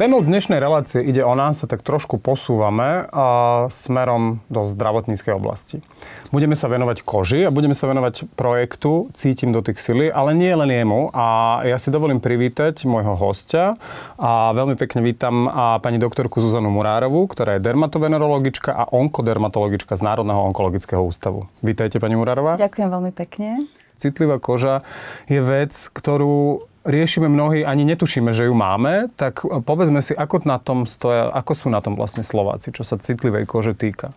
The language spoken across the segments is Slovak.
Témou dnešnej relácie ide o nás, sa tak trošku posúvame a smerom do zdravotníckej oblasti. Budeme sa venovať koži a budeme sa venovať projektu Cítim dotyk sily, ale nie len jemu. A ja si dovolím privítať môjho hostia a veľmi pekne vítam a pani doktorku Zuzanu Murárovú, ktorá je dermatovenerologička a onkodermatologička z Národného onkologického ústavu. Vítajte, pani Murárová. Ďakujem veľmi pekne. Citlivá koža je vec, ktorú riešime mnohí, ani netušíme, že ju máme, tak povedzme si, ako na tom stoja, ako sú na tom vlastne Slováci, čo sa citlivej kože týka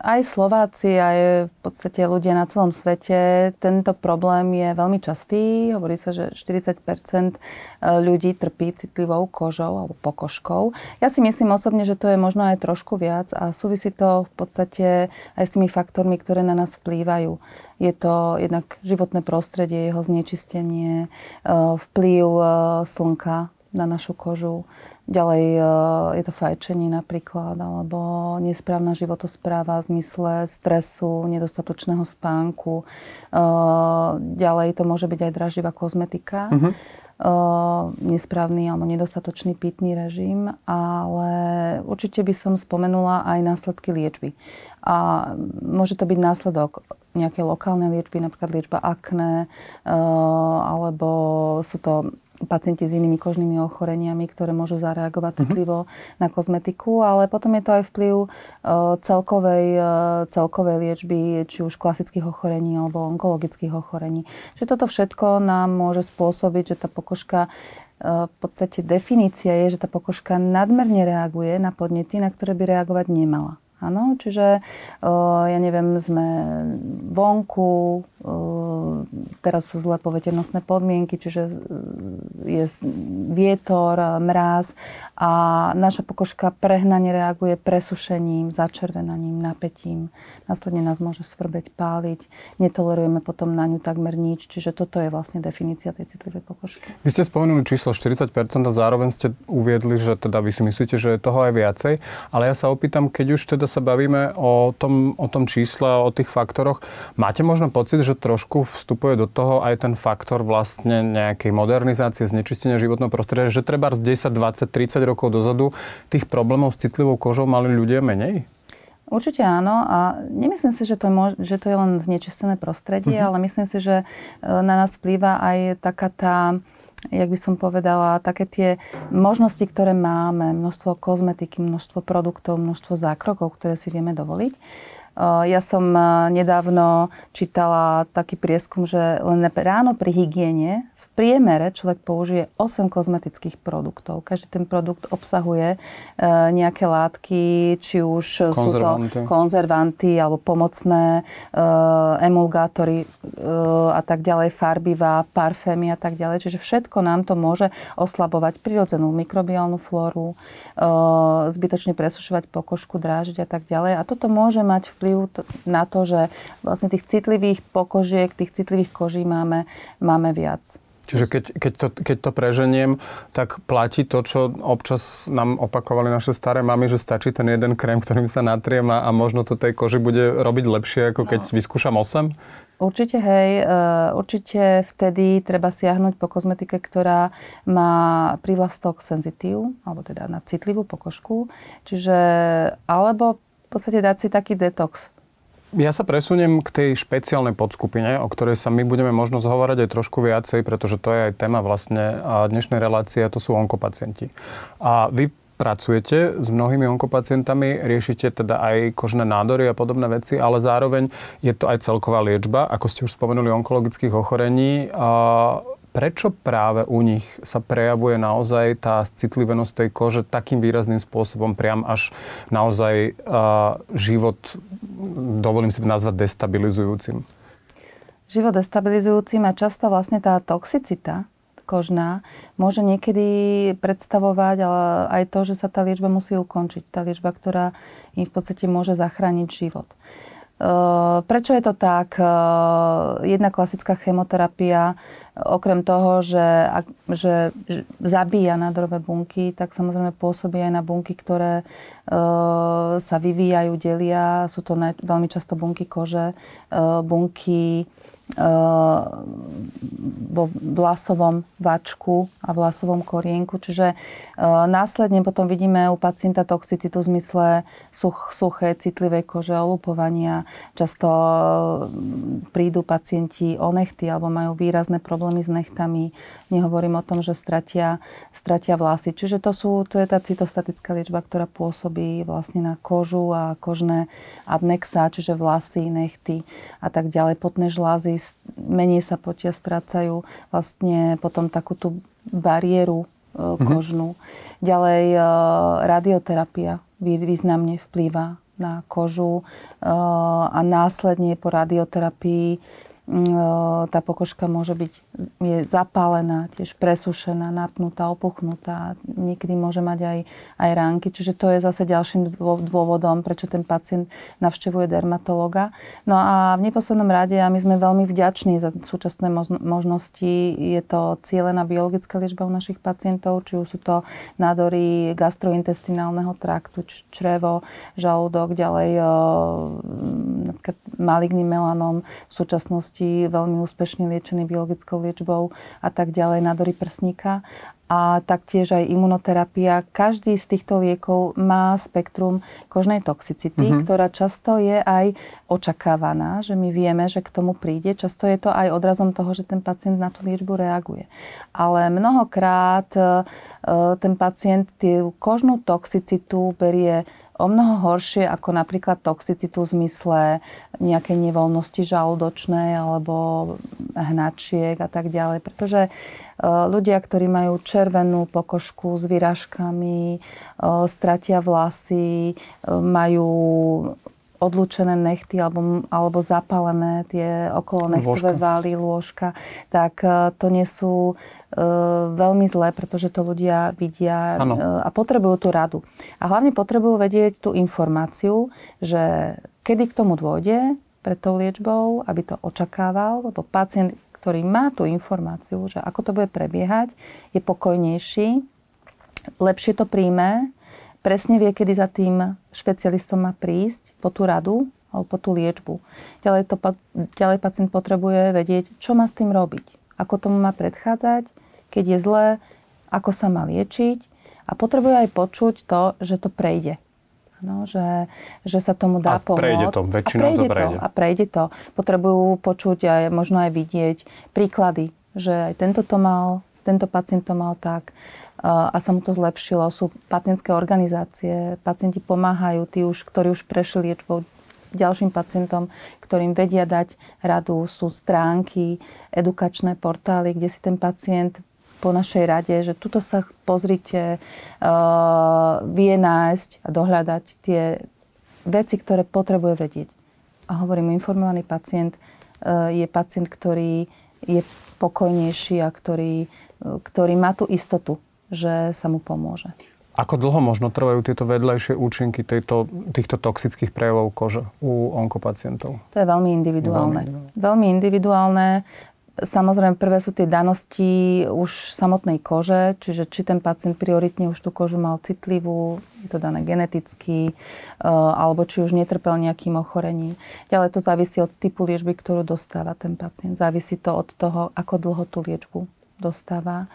aj Slováci, aj v podstate ľudia na celom svete, tento problém je veľmi častý. Hovorí sa, že 40% ľudí trpí citlivou kožou alebo pokožkou. Ja si myslím osobne, že to je možno aj trošku viac a súvisí to v podstate aj s tými faktormi, ktoré na nás vplývajú. Je to jednak životné prostredie, jeho znečistenie, e, vplyv e, slnka na našu kožu, Ďalej e, je to fajčenie napríklad, alebo nesprávna životospráva v zmysle stresu, nedostatočného spánku. E, ďalej to môže byť aj draživá kozmetika. Uh-huh. nesprávny alebo nedostatočný pitný režim, ale určite by som spomenula aj následky liečby. A môže to byť následok nejakej lokálnej liečby, napríklad liečba akné, alebo sú to pacienti s inými kožnými ochoreniami, ktoré môžu zareagovať mm-hmm. citlivo na kozmetiku, ale potom je to aj vplyv uh, celkovej, uh, celkovej liečby, či už klasických ochorení alebo onkologických ochorení. Čiže toto všetko nám môže spôsobiť, že tá pokožka uh, v podstate definícia je, že tá pokožka nadmerne reaguje na podnety, na ktoré by reagovať nemala. Áno, čiže ja neviem, sme vonku, teraz sú zlé poveternostné podmienky, čiže je vietor, mráz a naša pokožka prehnane reaguje presušením, začervenaním, napätím. Následne nás môže svrbeť, páliť. Netolerujeme potom na ňu takmer nič, čiže toto je vlastne definícia tej citlivej pokožky. Vy ste spomenuli číslo 40% a zároveň ste uviedli, že teda vy si myslíte, že je toho aj viacej, ale ja sa opýtam, keď už teda sa bavíme o tom, o tom čísle, o tých faktoroch, máte možno pocit, že trošku vstupuje do toho aj ten faktor vlastne nejakej modernizácie, znečistenia životného prostredia, že treba z 10, 20, 30 rokov dozadu tých problémov s citlivou kožou mali ľudia menej? Určite áno a nemyslím si, že to je, že to je len znečistené prostredie, uh-huh. ale myslím si, že e, na nás vplýva aj taká tá jak by som povedala, také tie možnosti, ktoré máme, množstvo kozmetiky, množstvo produktov, množstvo zákrokov, ktoré si vieme dovoliť. Ja som nedávno čítala taký prieskum, že len ráno pri hygiene priemere človek použije 8 kozmetických produktov. Každý ten produkt obsahuje e, nejaké látky, či už sú to konzervanty alebo pomocné e, emulgátory e, a tak ďalej, farbivá, parfémy a tak ďalej. Čiže všetko nám to môže oslabovať prirodzenú mikrobiálnu flóru, zbytočne presušovať pokožku, drážiť a tak ďalej. A toto môže mať vplyv na to, že vlastne tých citlivých pokožiek, tých citlivých koží máme, máme viac. Čiže keď, keď, to, keď to preženiem, tak platí to, čo občas nám opakovali naše staré mamy, že stačí ten jeden krém, ktorým sa natriem a, a možno to tej koži bude robiť lepšie, ako keď no. vyskúšam 8? Určite, hej. E, určite vtedy treba siahnuť po kozmetike, ktorá má prívlastok senzitív, alebo teda na citlivú pokožku. Čiže, alebo v podstate dať si taký detox ja sa presuniem k tej špeciálnej podskupine, o ktorej sa my budeme možno zhovárať aj trošku viacej, pretože to je aj téma vlastne dnešnej relácie, a to sú onkopacienti. A vy pracujete s mnohými onkopacientami, riešite teda aj kožné nádory a podobné veci, ale zároveň je to aj celková liečba, ako ste už spomenuli, onkologických ochorení. A Prečo práve u nich sa prejavuje naozaj tá citlivenosť tej kože takým výrazným spôsobom, priam až naozaj uh, život, dovolím si nazvať, destabilizujúcim? Život destabilizujúcim a často vlastne tá toxicita kožná môže niekedy predstavovať ale aj to, že sa tá liečba musí ukončiť. Tá liečba, ktorá im v podstate môže zachrániť život. Prečo je to tak? Jedna klasická chemoterapia okrem toho, že, že zabíja nádorové bunky, tak samozrejme pôsobí aj na bunky, ktoré e, sa vyvíjajú, delia. Sú to veľmi často bunky kože, bunky vo vlasovom vačku a vlasovom korienku. Čiže následne potom vidíme u pacienta toxicitu v zmysle such, suché, citlivé kože, olupovania. Často prídu pacienti o nechty alebo majú výrazné problémy s nechtami. Nehovorím o tom, že stratia, stratia vlasy. Čiže to, sú, to je tá cytostatická liečba, ktorá pôsobí vlastne na kožu a kožné adnexa, čiže vlasy, nechty a tak ďalej, potné žlázy menej sa potia, strácajú vlastne potom takú tú bariéru mm-hmm. kožnú. Ďalej e, radioterapia významne vplýva na kožu e, a následne po radioterapii tá pokožka môže byť je zapálená, tiež presušená, napnutá, opuchnutá. Niekedy môže mať aj, aj ránky. Čiže to je zase ďalším dôvodom, prečo ten pacient navštevuje dermatologa. No a v neposlednom rade, a my sme veľmi vďační za súčasné možnosti, je to cieľená biologická liečba u našich pacientov, či už sú to nádory gastrointestinálneho traktu, črevo, žalúdok, ďalej napríklad maligný melanom v súčasnosti deti veľmi úspešne liečení biologickou liečbou a tak ďalej, nádory prsníka a taktiež aj imunoterapia. Každý z týchto liekov má spektrum kožnej toxicity, mm-hmm. ktorá často je aj očakávaná, že my vieme, že k tomu príde. Často je to aj odrazom toho, že ten pacient na tú liečbu reaguje. Ale mnohokrát e, ten pacient tú kožnú toxicitu berie o mnoho horšie ako napríklad toxicitu v zmysle nejakej nevoľnosti žalúdočnej alebo hnačiek a tak ďalej. Pretože e, ľudia, ktorí majú červenú pokožku s vyrážkami, e, stratia vlasy, e, majú odlúčené nechty alebo, alebo zapálené tie okolo nechtové vály, lôžka, tak to nie sú E, veľmi zlé, pretože to ľudia vidia ano. E, a potrebujú tú radu. A hlavne potrebujú vedieť tú informáciu, že kedy k tomu dôjde pred tou liečbou, aby to očakával, lebo pacient, ktorý má tú informáciu, že ako to bude prebiehať, je pokojnejší, lepšie to príjme, presne vie, kedy za tým špecialistom má prísť po tú radu alebo po tú liečbu. Ďalej, to, ďalej pacient potrebuje vedieť, čo má s tým robiť, ako tomu má predchádzať, keď je zlé, ako sa má liečiť a potrebuje aj počuť to, že to prejde. No, že, že sa tomu dá a pomôcť. Prejde to, väčšinou a prejde to prejde. To, a prejde to. Potrebujú počuť aj, možno aj vidieť príklady, že aj tento to mal, tento pacient to mal tak a sa mu to zlepšilo. Sú pacientské organizácie, pacienti pomáhajú, tí už, ktorí už prešli liečbou ďalším pacientom, ktorým vedia dať radu. Sú stránky, edukačné portály, kde si ten pacient po našej rade, že tuto sa pozrite, vie nájsť a dohľadať tie veci, ktoré potrebuje vedieť. A hovorím, informovaný pacient uh, je pacient, ktorý je pokojnejší a ktorý, uh, ktorý má tú istotu, že sa mu pomôže. Ako dlho možno trvajú tieto vedľajšie účinky tejto, týchto toxických prejavov kože u onkopacientov? To je veľmi individuálne. Veľmi, veľmi individuálne. Samozrejme, prvé sú tie danosti už samotnej kože, čiže či ten pacient prioritne už tú kožu mal citlivú, je to dané geneticky, eh, alebo či už netrpel nejakým ochorením. Ďalej to závisí od typu liečby, ktorú dostáva ten pacient. Závisí to od toho, ako dlho tú liečbu dostáva.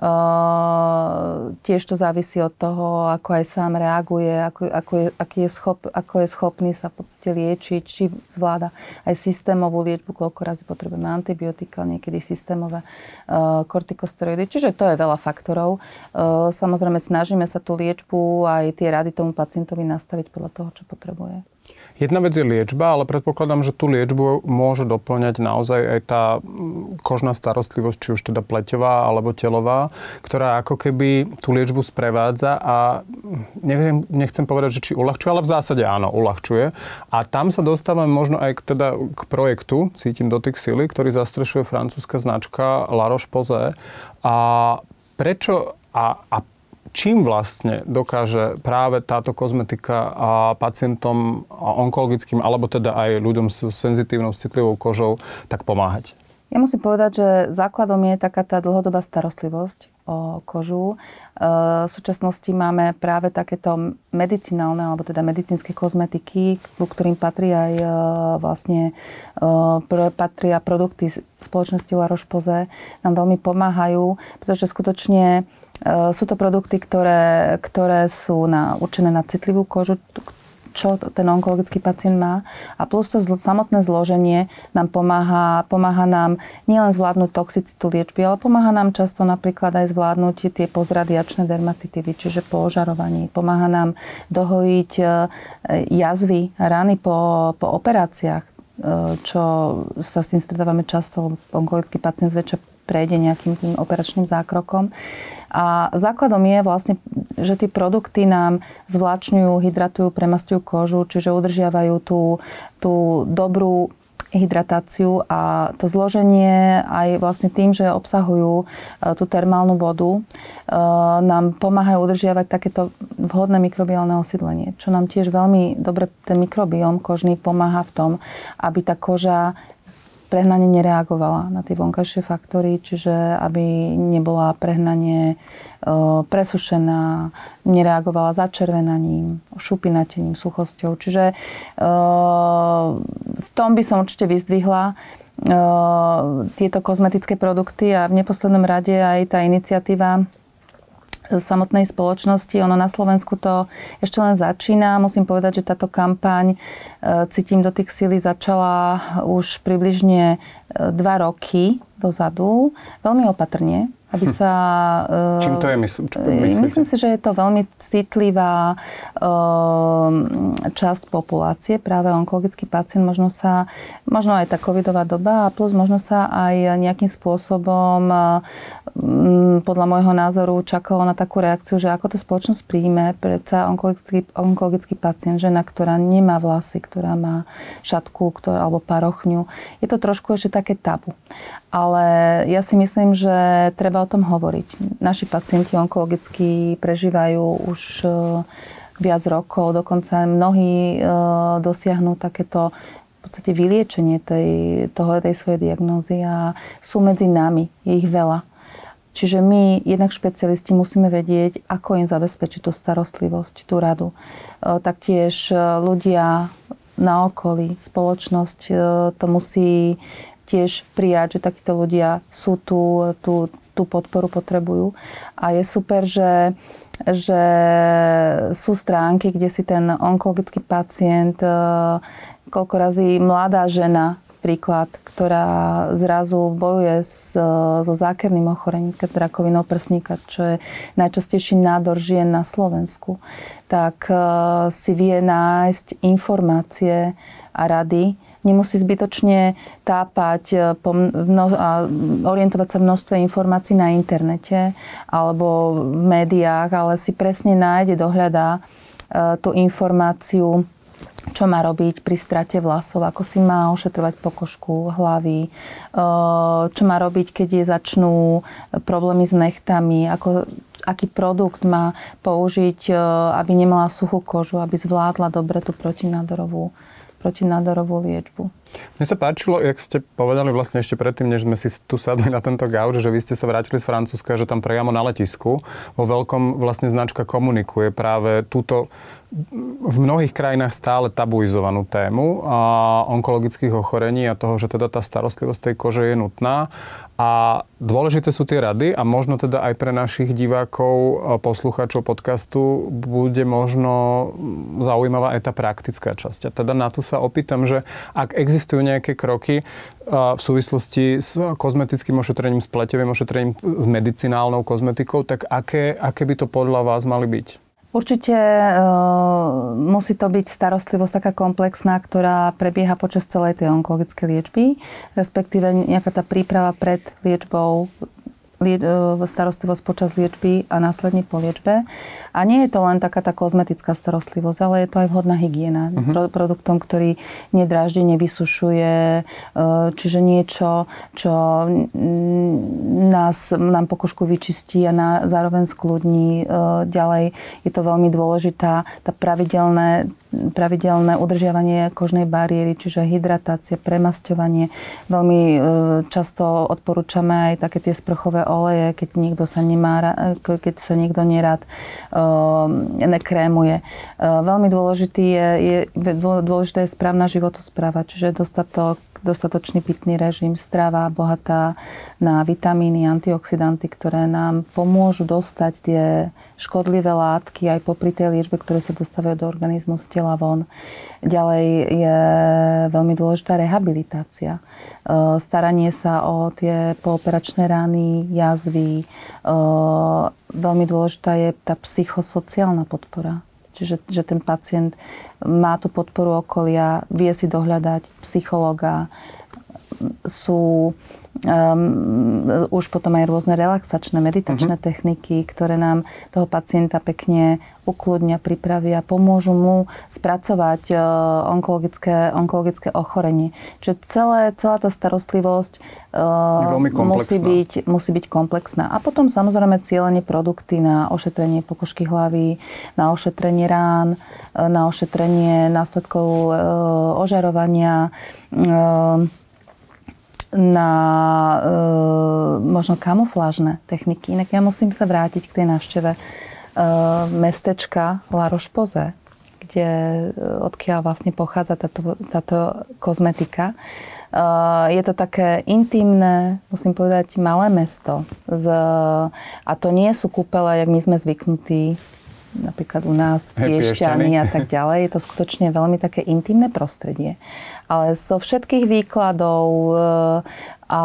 Uh, tiež to závisí od toho, ako aj sám reaguje, ako, ako, je, aký je schop, ako je schopný sa v podstate liečiť, či zvláda aj systémovú liečbu, koľko razy potrebujeme antibiotika, niekedy systémové uh, kortikosteroidy. Čiže to je veľa faktorov. Uh, samozrejme snažíme sa tú liečbu aj tie rady tomu pacientovi nastaviť podľa toho, čo potrebuje. Jedna vec je liečba, ale predpokladám, že tú liečbu môže doplňať naozaj aj tá kožná starostlivosť, či už teda pleťová alebo telová, ktorá ako keby tú liečbu sprevádza a neviem, nechcem povedať, že či uľahčuje, ale v zásade áno, uľahčuje. A tam sa dostávame možno aj k, teda, k projektu Cítim dotyk sily, ktorý zastrešuje francúzska značka La Roche-Posay. A prečo a, a čím vlastne dokáže práve táto kozmetika a pacientom onkologickým, alebo teda aj ľuďom s senzitívnou, citlivou kožou, tak pomáhať? Ja musím povedať, že základom je taká tá dlhodobá starostlivosť o kožu. E, v súčasnosti máme práve takéto medicinálne, alebo teda medicínske kozmetiky, ku ktorým patrí aj e, vlastne e, patria produkty spoločnosti La Roche-Posay, nám veľmi pomáhajú, pretože skutočne sú to produkty, ktoré, ktoré sú na, určené na citlivú kožu, čo ten onkologický pacient má. A plus to samotné zloženie nám pomáha, pomáha nám nielen zvládnuť toxicitu liečby, ale pomáha nám často napríklad aj zvládnuť tie pozradiačné dermatitidy, čiže po ožarovaní. Pomáha nám dohojiť e, jazvy, rany po, po operáciách, e, čo sa s tým stretávame často. Onkologický pacient zväčša prejde nejakým tým operačným zákrokom. A základom je vlastne, že tie produkty nám zvláčňujú, hydratujú, premastujú kožu, čiže udržiavajú tú, tú dobrú hydratáciu a to zloženie aj vlastne tým, že obsahujú e, tú termálnu vodu, e, nám pomáhajú udržiavať takéto vhodné mikrobiálne osídlenie, čo nám tiež veľmi dobre ten mikrobióm kožný pomáha v tom, aby tá koža prehnane nereagovala na tie vonkajšie faktory, čiže aby nebola prehnane e, presušená, nereagovala začervenaním, šupinatením, suchosťou. Čiže e, v tom by som určite vyzdvihla e, tieto kozmetické produkty a v neposlednom rade aj tá iniciatíva samotnej spoločnosti. Ono na Slovensku to ešte len začína. Musím povedať, že táto kampaň e, Cítim do tých síly začala už približne e, dva roky dozadu. Veľmi opatrne aby sa... Hm. Čím to je, mysl, čo myslíte? Myslím si, že je to veľmi citlivá časť populácie, práve onkologický pacient, možno sa, možno aj tá covidová doba a plus možno sa aj nejakým spôsobom podľa môjho názoru čakalo na takú reakciu, že ako to spoločnosť príjme, predsa onkologický, onkologický pacient, žena, ktorá nemá vlasy, ktorá má šatku ktorá, alebo parochňu. Je to trošku ešte také tabu. Ale ja si myslím, že treba o tom hovoriť. Naši pacienti onkologicky prežívajú už e, viac rokov, dokonca mnohí e, dosiahnu takéto v podstate vyliečenie tej, toho, tej svojej diagnózy a sú medzi nami, je ich veľa. Čiže my, jednak špecialisti, musíme vedieť, ako im zabezpečiť tú starostlivosť, tú radu. E, taktiež ľudia na okolí, spoločnosť to musí tiež prijať, že takíto ľudia sú tu, tú, tú podporu potrebujú. A je super, že že sú stránky, kde si ten onkologický pacient, e, koľko razy mladá žena, príklad, ktorá zrazu bojuje s, so zákerným ochorením, rakovinou prsníka, čo je najčastejší nádor žien na Slovensku, tak e, si vie nájsť informácie a rady, nemusí zbytočne tápať e, a orientovať sa v množstve informácií na internete alebo v médiách, ale si presne nájde, dohľadá e, tú informáciu, čo má robiť pri strate vlasov, ako si má ošetrovať pokožku hlavy, e, čo má robiť, keď je začnú problémy s nechtami, ako, aký produkt má použiť, aby nemala suchú kožu, aby zvládla dobre tú protinádorovú protinádorovú liečbu. Mne sa páčilo, jak ste povedali vlastne ešte predtým, než sme si tu sadli na tento gauč, že vy ste sa vrátili z Francúzska, že tam priamo na letisku vo veľkom vlastne značka komunikuje práve túto v mnohých krajinách stále tabuizovanú tému a onkologických ochorení a toho, že teda tá starostlivosť tej kože je nutná. A dôležité sú tie rady a možno teda aj pre našich divákov, poslucháčov podcastu bude možno zaujímavá aj tá praktická časť. A teda na tu sa opýtam, že ak existujú nejaké kroky v súvislosti s kozmetickým ošetrením, s pleťovým ošetrením, s medicinálnou kozmetikou, tak aké, aké by to podľa vás mali byť? Určite uh, musí to byť starostlivosť taká komplexná, ktorá prebieha počas celej tej onkologickej liečby, respektíve nejaká tá príprava pred liečbou E, starostlivosť počas liečby a následne po liečbe. A nie je to len taká tá kozmetická starostlivosť, ale je to aj vhodná hygiena. Uh-huh. Produktom, ktorý nedráždi, nevysušuje, e, čiže niečo, čo nás, nám pokožku vyčistí a na, zároveň skľudní. E, ďalej je to veľmi dôležitá tá pravidelné pravidelné udržiavanie kožnej bariéry, čiže hydratácia, premasťovanie. Veľmi e, často odporúčame aj také tie sprchové oleje, keď niekto sa nemá, keď sa niekto nerad nekrémuje. Veľmi dôležitý je, je, dôležitá je správna životospráva, čiže dostatok dostatočný pitný režim, strava bohatá na vitamíny, antioxidanty, ktoré nám pomôžu dostať tie škodlivé látky aj popri tej liečbe, ktoré sa dostávajú do organizmu z tela von. Ďalej je veľmi dôležitá rehabilitácia. E, staranie sa o tie pooperačné rány, jazvy. E, veľmi dôležitá je tá psychosociálna podpora Čiže že ten pacient má tú podporu okolia, vie si dohľadať psychologa, sú um, už potom aj rôzne relaxačné, meditačné uh-huh. techniky, ktoré nám toho pacienta pekne ukludnia, pripravia, pomôžu mu spracovať uh, onkologické, onkologické ochorenie. Čiže celé, celá tá starostlivosť uh, musí, byť, musí byť komplexná. A potom samozrejme cieľenie produkty na ošetrenie pokožky hlavy, na ošetrenie rán, na ošetrenie následkov uh, ožarovania, uh, na e, možno kamuflážne techniky. Inak ja musím sa vrátiť k tej návšteve e, mestečka La Roche-Posay, kde, e, odkiaľ vlastne pochádza táto, táto kozmetika. E, je to také intimné, musím povedať, malé mesto. Z, a to nie sú kúpele, jak my sme zvyknutí napríklad u nás Piešťany a tak ďalej. Je to skutočne veľmi také intimné prostredie. Ale zo všetkých výkladov e, a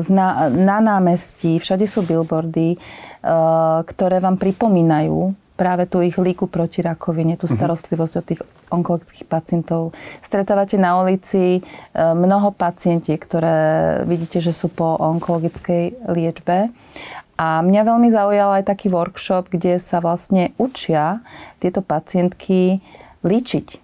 na, na námestí, všade sú billboardy, e, ktoré vám pripomínajú práve tú ich líku proti rakovine, tú mhm. starostlivosť od tých onkologických pacientov. Stretávate na ulici e, mnoho pacienti, ktoré vidíte, že sú po onkologickej liečbe a mňa veľmi zaujal aj taký workshop, kde sa vlastne učia tieto pacientky líčiť,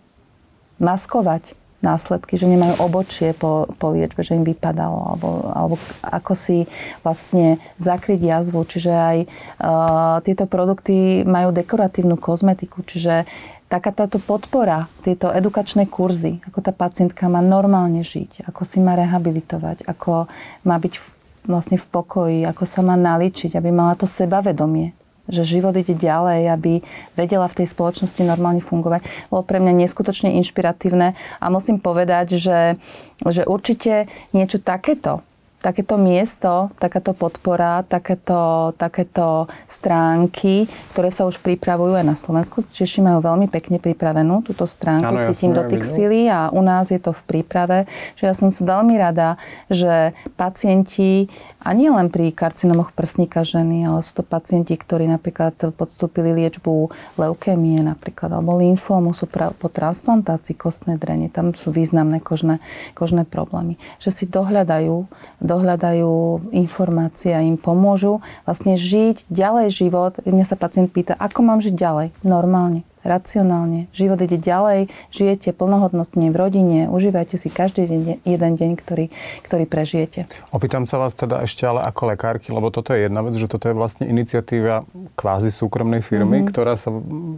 maskovať následky, že nemajú obočie po, po liečbe, že im vypadalo, alebo, alebo ako si vlastne zakryť jazvu. Čiže aj uh, tieto produkty majú dekoratívnu kozmetiku, čiže taká táto podpora, tieto edukačné kurzy, ako tá pacientka má normálne žiť, ako si má rehabilitovať, ako má byť vlastne v pokoji, ako sa má naličiť, aby mala to sebavedomie, že život ide ďalej, aby vedela v tej spoločnosti normálne fungovať. Bolo pre mňa neskutočne inšpiratívne a musím povedať, že, že určite niečo takéto takéto miesto, takáto podpora, takéto, takéto stránky, ktoré sa už pripravujú aj na Slovensku. Češi majú veľmi pekne pripravenú túto stránku, ano, cítim ja dotyk sily a u nás je to v príprave. Že ja som veľmi rada, že pacienti a nie len pri karcinomoch prsníka ženy, ale sú to pacienti, ktorí napríklad podstúpili liečbu leukémie napríklad, alebo lymfómu, sú pra, po transplantácii kostnej drene. Tam sú významné kožné, kožné problémy. Že si dohľadajú, dohľadajú informácie a im pomôžu vlastne žiť ďalej život. Mňa sa pacient pýta, ako mám žiť ďalej? Normálne racionálne. Život ide ďalej, žijete plnohodnotne v rodine, užívajte si každý deň, jeden deň, ktorý, ktorý prežijete. Opýtam sa vás teda ešte ale ako lekárky, lebo toto je jedna vec, že toto je vlastne iniciatíva kvázi súkromnej firmy, mm-hmm. ktorá sa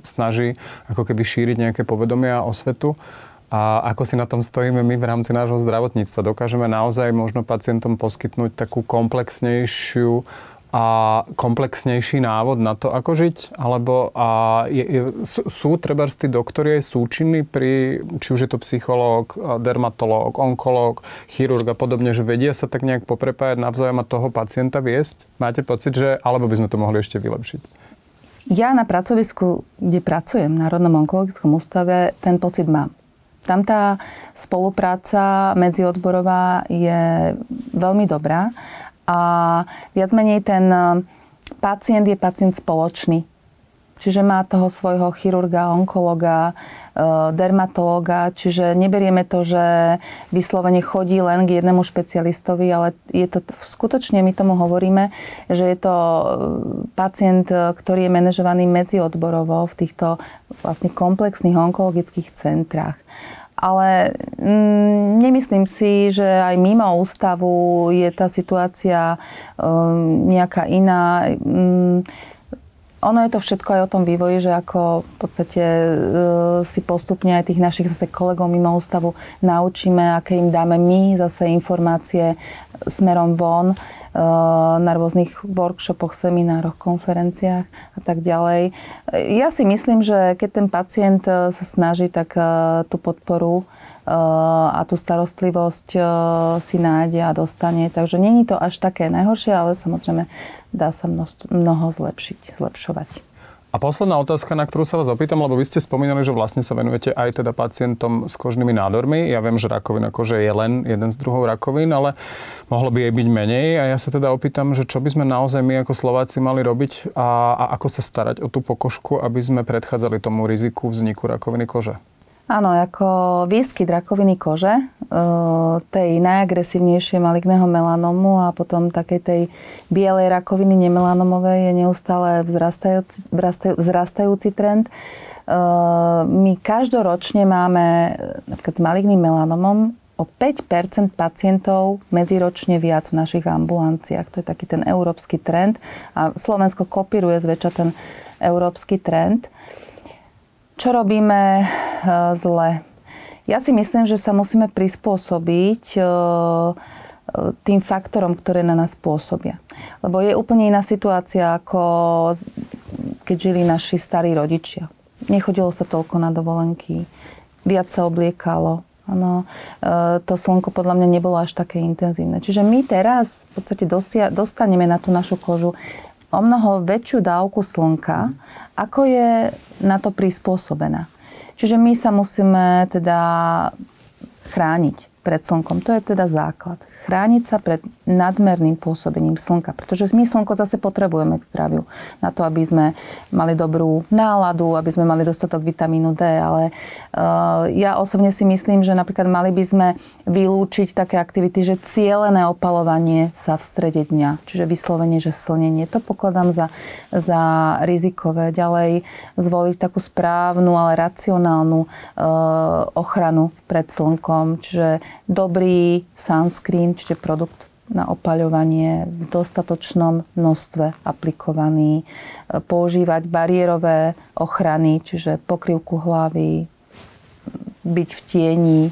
snaží ako keby šíriť nejaké povedomia a osvetu. A ako si na tom stojíme my v rámci nášho zdravotníctva? Dokážeme naozaj možno pacientom poskytnúť takú komplexnejšiu a komplexnejší návod na to, ako žiť? Alebo a je, je, sú treba tí doktori aj súčinní pri, či už je to psychológ, dermatológ, onkológ, chirurg a podobne, že vedia sa tak nejak poprepájať navzájom a toho pacienta viesť? Máte pocit, že alebo by sme to mohli ešte vylepšiť? Ja na pracovisku, kde pracujem, v Národnom onkologickom ústave, ten pocit mám. Tam tá spolupráca medziodborová je veľmi dobrá a viac menej ten e, pacient je pacient spoločný. Čiže má toho svojho chirurga, onkologa, e, dermatológa, čiže neberieme to, že vyslovene chodí len k jednému špecialistovi, ale je to skutočne, my tomu hovoríme, že je to e, pacient, ktorý je manažovaný medziodborovo v týchto vlastne komplexných onkologických centrách ale mm, nemyslím si, že aj mimo ústavu je tá situácia um, nejaká iná. Um, ono je to všetko aj o tom vývoji, že ako v podstate e, si postupne aj tých našich zase kolegov mimo ústavu naučíme, aké im dáme my zase informácie smerom von e, na rôznych workshopoch, seminároch, konferenciách a tak ďalej. Ja si myslím, že keď ten pacient e, sa snaží, tak e, tú podporu a tú starostlivosť si nájde a dostane. Takže není to až také najhoršie, ale samozrejme dá sa mnoho zlepšiť, zlepšovať. A posledná otázka, na ktorú sa vás opýtam, lebo vy ste spomínali, že vlastne sa venujete aj teda pacientom s kožnými nádormi. Ja viem, že rakovina kože je len jeden z druhov rakovín, ale mohlo by jej byť menej. A ja sa teda opýtam, že čo by sme naozaj my ako Slováci mali robiť a, a ako sa starať o tú pokožku, aby sme predchádzali tomu riziku vzniku rakoviny kože. Áno, ako výskyt rakoviny kože, e, tej najagresívnejšie maligného melanomu a potom takej tej bielej rakoviny nemelanomovej je neustále vzrastajúci, vzrastajúci trend. E, my každoročne máme napríklad s maligným melanomom o 5% pacientov medziročne viac v našich ambulanciách. To je taký ten európsky trend a Slovensko kopíruje zväčša ten európsky trend. Čo robíme eh, zle? Ja si myslím, že sa musíme prispôsobiť eh, tým faktorom, ktoré na nás pôsobia. Lebo je úplne iná situácia, ako keď žili naši starí rodičia. Nechodilo sa toľko na dovolenky, viac sa obliekalo, eh, to slnko podľa mňa nebolo až také intenzívne. Čiže my teraz v podstate dosia, dostaneme na tú našu kožu o mnoho väčšiu dávku slnka, ako je na to prispôsobená. Čiže my sa musíme teda chrániť pred slnkom. To je teda základ. Chrániť sa pred nadmerným pôsobením slnka. Pretože my slnko zase potrebujeme k zdraviu. Na to, aby sme mali dobrú náladu, aby sme mali dostatok vitamínu D. Ale uh, ja osobne si myslím, že napríklad mali by sme vylúčiť také aktivity, že cielené opalovanie sa v strede dňa. Čiže vyslovene, že slnenie. To pokladám za, za rizikové. Ďalej zvoliť takú správnu, ale racionálnu uh, ochranu pred slnkom. Čiže dobrý sunscreen, čiže produkt na opaľovanie v dostatočnom množstve aplikovaný, používať bariérové ochrany, čiže pokrývku hlavy, byť v tieni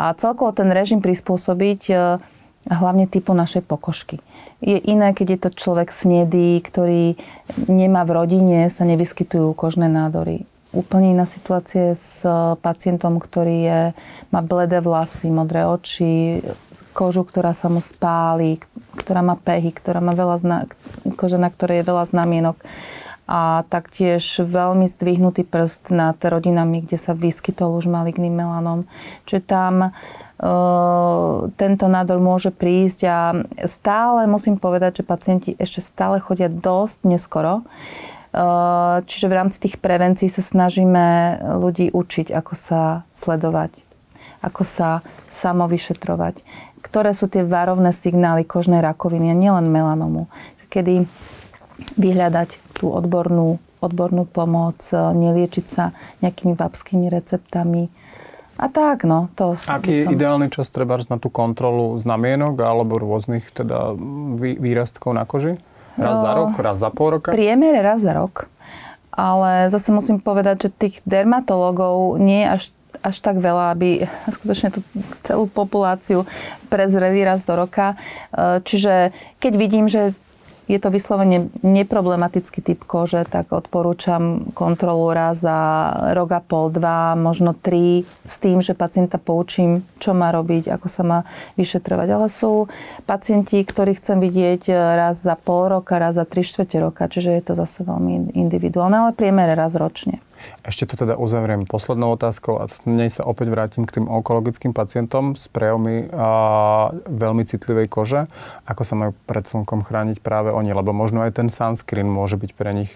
a celkovo ten režim prispôsobiť e, hlavne typu našej pokožky. Je iné, keď je to človek snedý, ktorý nemá v rodine, sa nevyskytujú kožné nádory úplne iná situácia s pacientom, ktorý je, má bledé vlasy, modré oči, kožu, ktorá sa mu spáli, ktorá má pehy, ktorá má veľa zna- kože, na ktorej je veľa znamienok a taktiež veľmi zdvihnutý prst nad rodinami, kde sa vyskytol už maligný melanom. Čiže tam e, tento nádor môže prísť a stále musím povedať, že pacienti ešte stále chodia dosť neskoro. Eh, čiže v rámci tých prevencií sa snažíme ľudí učiť, ako sa sledovať, ako sa samovyšetrovať, ktoré sú tie varovné signály kožnej rakoviny a nielen melanomu. Kedy vyhľadať tú odbornú, odbornú pomoc, eh, neliečiť sa nejakými babskými receptami, a tak, no. To Aký je ideálny čas treba na tú kontrolu znamienok alebo rôznych teda výrastkov na koži? Raz za rok, raz za pol roka? Priemere raz za rok. Ale zase musím povedať, že tých dermatologov nie je až až tak veľa, aby skutočne tú celú populáciu prezreli raz do roka. E, čiže keď vidím, že je to vyslovene neproblematický typ kože, tak odporúčam kontrolu raz za rok a pol, dva, možno tri, s tým, že pacienta poučím, čo má robiť, ako sa má vyšetrovať. Ale sú pacienti, ktorých chcem vidieť raz za pol roka, raz za tri štvrte roka, čiže je to zase veľmi individuálne, ale priemere raz ročne. Ešte to teda uzavriem poslednou otázkou a nej sa opäť vrátim k tým onkologickým pacientom s prejavmi veľmi citlivej kože. Ako sa majú pred slnkom chrániť práve oni? Lebo možno aj ten sunscreen môže byť pre nich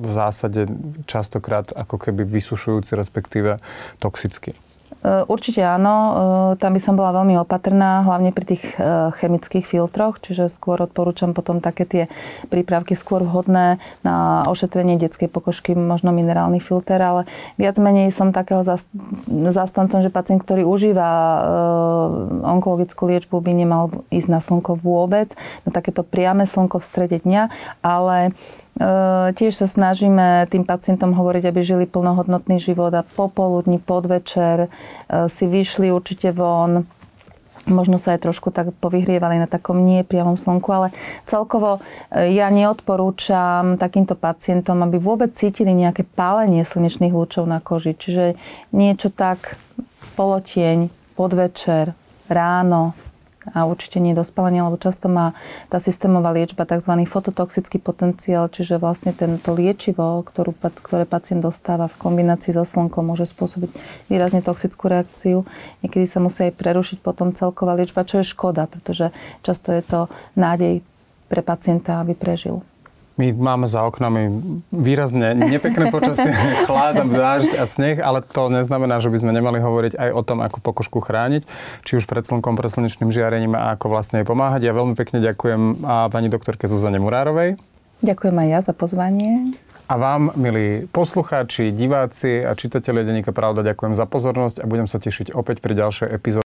v zásade častokrát ako keby vysušujúci, respektíve toxický. E, určite áno, e, tam by som bola veľmi opatrná, hlavne pri tých e, chemických filtroch, čiže skôr odporúčam potom také tie prípravky skôr vhodné na ošetrenie detskej pokožky, možno minerálny filter, ale viac menej som takého zastancom, že pacient, ktorý užíva onkologickú liečbu, by nemal ísť na slnko vôbec, na takéto priame slnko v strede dňa, ale tiež sa snažíme tým pacientom hovoriť, aby žili plnohodnotný život a popoludní, podvečer si vyšli určite von, možno sa aj trošku tak povyhrievali na takom nepriamom slnku, ale celkovo e, ja neodporúčam takýmto pacientom, aby vôbec cítili nejaké pálenie slnečných lúčov na koži. Čiže niečo tak polotieň, podvečer, ráno, a určite nie dospalenie, lebo často má tá systémová liečba tzv. fototoxický potenciál, čiže vlastne tento liečivo, ktorú, ktoré pacient dostáva v kombinácii so slnkom, môže spôsobiť výrazne toxickú reakciu. Niekedy sa musí aj prerušiť potom celková liečba, čo je škoda, pretože často je to nádej pre pacienta, aby prežil. My máme za oknami výrazne nepekné počasie, chlad, dážď a sneh, ale to neznamená, že by sme nemali hovoriť aj o tom, ako pokožku chrániť, či už pred slnkom, pred slnečným žiarením a ako vlastne jej pomáhať. Ja veľmi pekne ďakujem a pani doktorke Zuzane Murárovej. Ďakujem aj ja za pozvanie. A vám, milí poslucháči, diváci a čitatelia Denníka Pravda, ďakujem za pozornosť a budem sa tešiť opäť pri ďalšej epizóde.